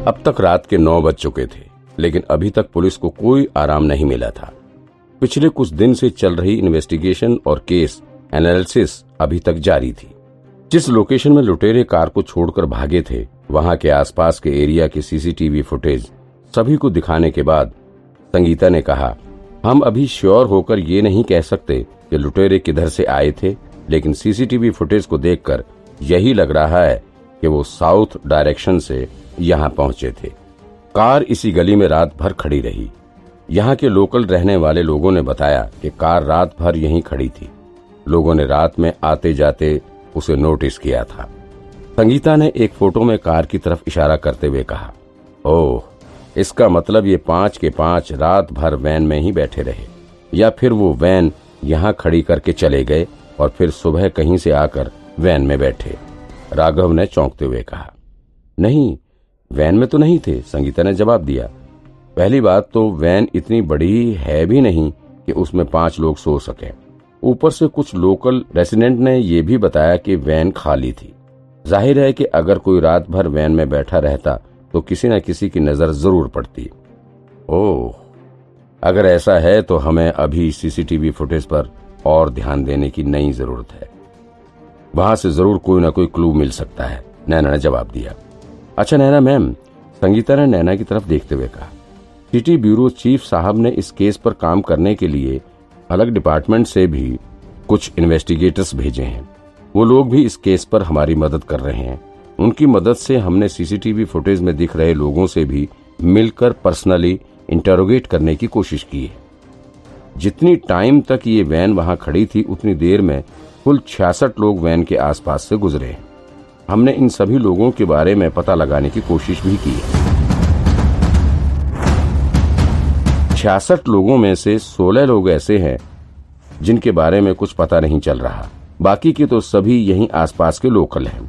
अब तक रात के नौ बज चुके थे, लेकिन अभी तक पुलिस को कोई आराम नहीं मिला था। पिछले कुछ दिन से चल रही इन्वेस्टिगेशन और केस एनालिसिस अभी तक जारी थी। जिस लोकेशन में लुटेरे कार को छोड़कर भागे थे, वहाँ के आसपास के एरिया की सीसीटीवी फुटेज सभी को दिखाने के बाद संगीता ने कहा, हम अभी श्योर होकर ये नहीं कह सकते कि लुटेरे किधर से आए थे, लेकिन सीसीटीवी फुटेज को देखकर यही लग रहा है कि वो साउथ डायरेक्शन से यहाँ पहुँचे थे। कार इसी गली में रात भर खड़ी रही। यहाँ के लोकल रहने वाले लोगों ने बताया कि कार रात भर यहीं खड़ी थी। लोगों ने रात में आते जाते उसे नोटिस किया था। संगीता ने एक फ़ोटो में कार की तरफ़ इशारा करते हुए कहा, ओह, इसका मतलब ये पाँच के पाँच रात भर वैन में ही बैठे रहे। या फिर वो वैन यहाँ खड़ी करके चले गए और फिर सुबह कहीं से आकर वैन में बैठे? राघव ने चौंकते हुए कहा, नहीं वैन में तो नहीं थे, संगीता ने जवाब दिया। पहली बात तो वैन इतनी बड़ी है भी नहीं कि उसमें पाँच लोग सो सके। ऊपर से कुछ लोकल रेसिडेंट ने यह भी बताया कि वैन खाली थी। ज़ाहिर है कि अगर कोई रात भर वैन में बैठा रहता तो किसी न किसी की नज़र ज़रूर पड़ती। ओह, अगर ऐसा है तो हमें अभी सीसीटीवी फुटेज पर और ध्यान देने की नई ज़रूरत है। वहाँ से ज़रूर कोई ना कोई क्लू मिल सकता है, नैना ने जवाब दिया। अच्छा नैना मैम, संगीता ने नैना की तरफ़ देखते हुए कहा। सिटी ब्यूरो चीफ साहब ने इस केस पर काम करने के लिए अलग डिपार्टमेंट से भी कुछ इन्वेस्टिगेटर्स भेजे हैं। वो लोग भी इस केस पर हमारी मदद कर रहे हैं। उनकी मदद से हमने सीसीटीवी फुटेज में दिख रहे लोगों से भी मिलकर पर्सनली इंटरोगेट करने की कोशिश की है। जितनी टाइम तक ये वैन वहाँ खड़ी थी, उतनी देर में कुल छियासठ लोग वैन के आसपास से गुजरे हैं। हमने इन सभी लोगों के बारे में पता लगाने की कोशिश भी की। छियासठ लोगों में से सोलह लोग ऐसे हैं, जिनके बारे में कुछ पता नहीं चल रहा। बाकी के तो सभी यहीं आसपास के लोकल हैं।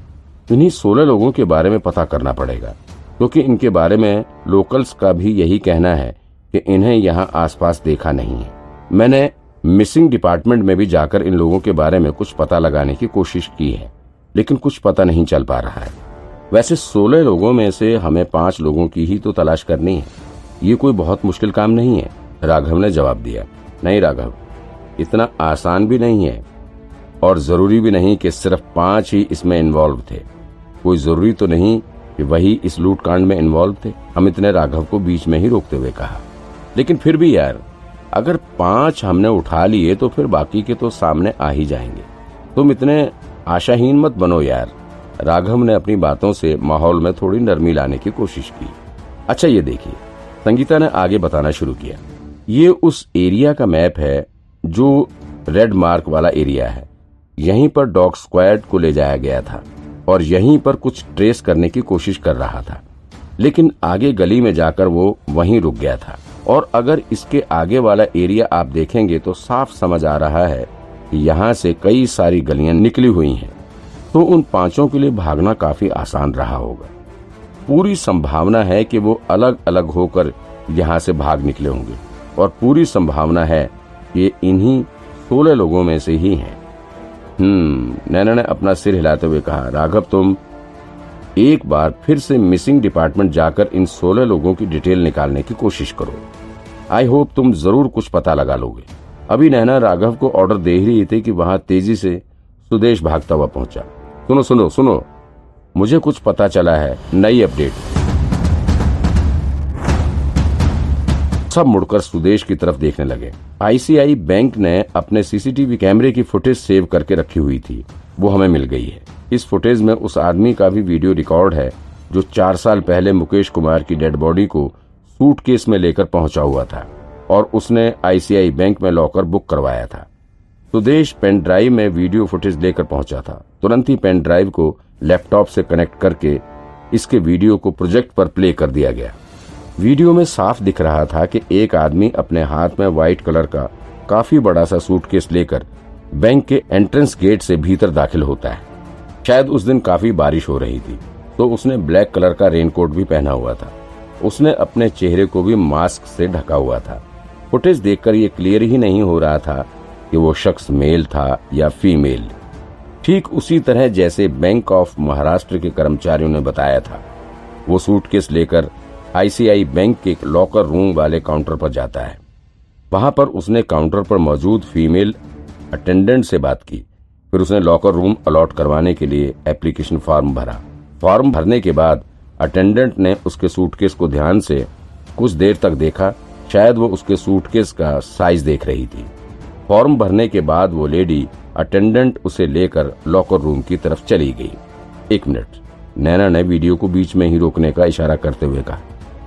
इन्हीं सोलह लोगों के बारे में पता करना पड़ेगा, क्योंकि इनके बारे में लोकल्स का भी यही कहना है कि इन्हें यहाँ आसपास देखा नहीं है। मैंने मिसिंग डिपार्टमेंट में भी जाकर इन लोगों के बारे में कुछ पता लगाने की कोशिश की है। लेकिन कुछ पता नहीं चल पा रहा है। वैसे सोलह लोगों में से हमें पाँच लोगों की ही तो तलाश करनी है। ये कोई बहुत मुश्किल काम नहीं है, राघव ने जवाब दिया। नहीं राघव, इतना आसान भी नहीं है। और ज़रूरी भी नहीं कि सिर्फ़ पाँच ही इसमें इन्वॉल्व थे। कोई ज़रूरी तो नहीं कि वही इस लूट कांड में इन्वॉल्व थे। अमित ने राघव को बीच में ही रोकते हुए कहा। लेकिन फिर भी यार, अगर पाँच हमने उठा लिए तो फिर बाकी के तो सामने आ ही जाएँगे। तुम इतने आशाहीन मत बनो यार। राघव ने अपनी बातों से माहौल में थोड़ी नरमी लाने की कोशिश की। अच्छा ये देखिए, संगीता ने आगे बताना शुरू किया। ये उस एरिया का मैप है जो रेड मार्क वाला एरिया है। यहीं पर डॉग स्क्वाड को ले जाया गया था और यहीं पर कुछ ट्रेस करने की कोशिश कर रहा था। लेकिन आगे गली में जाकर वो वहीं रुक गया था। और अगर इसके आगे वाला एरिया आप देखेंगे तो साफ़ समझ आ रहा है यहाँ से कई सारी गलियाँ निकली हुई हैं तो उन पाँचों के लिए भागना काफ़ी आसान रहा होगा। पूरी संभावना है कि वो अलग अलग होकर यहाँ से भाग निकले होंगे, और पूरी संभावना है ये इन्हीं सोलह लोगों में से ही हैं। हम्म नैना ने अपना सिर हिलाते हुए कहा, राघव, तुम एक बार फिर से मिसिंग डिपार्टमेंट जाकर इन सोलह लोगों की डिटेल निकालने की कोशिश करो। आई होप तुम ज़रूर कुछ पता लगा लोगे। अभी नैना राघव को ऑर्डर दे ही रही थी कि वहाँ तेज़ी से सुदेश भागता हुआ पहुँचा। सुनो सुनो सुनो। मुझे कुछ पता चला है, नई अपडेट। सब मुड़कर सुदेश की तरफ़ देखने लगे। आईसीआई बैंक ने अपने सीसीटीवी कैमरे की फुटेज सेव करके रखी हुई थी। वो हमें मिल गई है। इस फुटेज में उस आदमी का भी वीडियो रिकॉर्ड है, जो चार साल पहले मुकेश कुमार की डेड बॉडी को सूटकेस में लेकर पहुँचा हुआ था। और उसने आईसीआई बैंक में लॉकर बुक करवाया था। सुदेश पेन ड्राइव में वीडियो फुटेज लेकर पहुँचा था। तुरंत ही पेन ड्राइव को लैपटॉप से कनेक्ट करके इसके वीडियो को प्रोजेक्ट पर प्ले कर दिया गया। वीडियो में साफ़ दिख रहा था कि एक आदमी अपने हाथ में व्हाइट कलर का काफ़ी बड़ा सा सूटकेस लेकर बैंक के एंट्रेंस गेट से भीतर दाखिल होता है। शायद उस दिन काफ़ी बारिश हो रही थी तो उसने ब्लैक कलर का रेनकोट भी पहना हुआ था। उसने अपने चेहरे को भी मास्क से ढका हुआ था। फुटेज देखकर ये क्लियर ही नहीं हो रहा था कि वो शख्स मेल था या फीमेल। ठीक उसी तरह जैसे बैंक ऑफ़ महाराष्ट्र के कर्मचारियों ने बताया था। वो सूटकेस लेकर आईसीआई बैंक के लॉकर रूम वाले काउंटर पर जाता है। वहाँ पर उसने काउंटर पर मौजूद फीमेल अटेंडेंट से बात की। फिर उसने लॉकर रूम अलॉट करवाने के लिए एप्लीकेशन फॉर्म भरा। फॉर्म भरने के बाद अटेंडेंट ने उसके सूटकेस को ध्यान से कुछ देर तक देखा शायद वो उसके सूटकेस का साइज़ देख रही थी। फॉर्म भरने के बाद वो लेडी अटेंडेंट उसे लेकर लॉकर रूम की तरफ़ चली गई। एक मिनट। नैना ने वीडियो को बीच में ही रोकने का इशारा करते हुए कहा,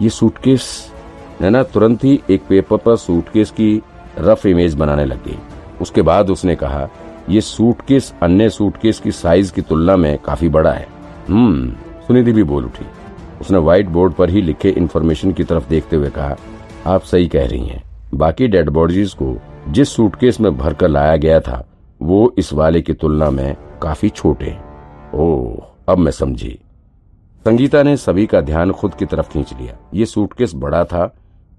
ये सूटकेस? नैना तुरंत ही एक पेपर पर सूटकेस की रफ इमेज बनाने लग गई। उसके बाद उसने कहा, ये सूटकेस अन्य सूटकेस की साइज़ की तुलना में काफ़ी बड़ा है। हम्म सुनिधि भी बोल उठी। उसने व्हाइट बोर्ड पर ही लिखे इन्फॉर्मेशन की तरफ़ देखते हुए कहा आप सही कह रही हैं। बाकी डेड बॉडीज को जिस सूटकेस में भरकर लाया गया था, वो इस वाले की तुलना में काफ़ी छोटे ओह, अब मैं समझी। संगीता ने सभी का ध्यान खुद की तरफ़ खींच लिया। ये सूटकेस बड़ा था,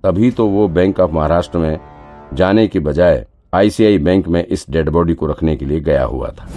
तभी तो वो बैंक ऑफ़ महाराष्ट्र में जाने के बजाय आईसीआई बैंक में इस डेड बॉडी को रखने के लिए गया हुआ था।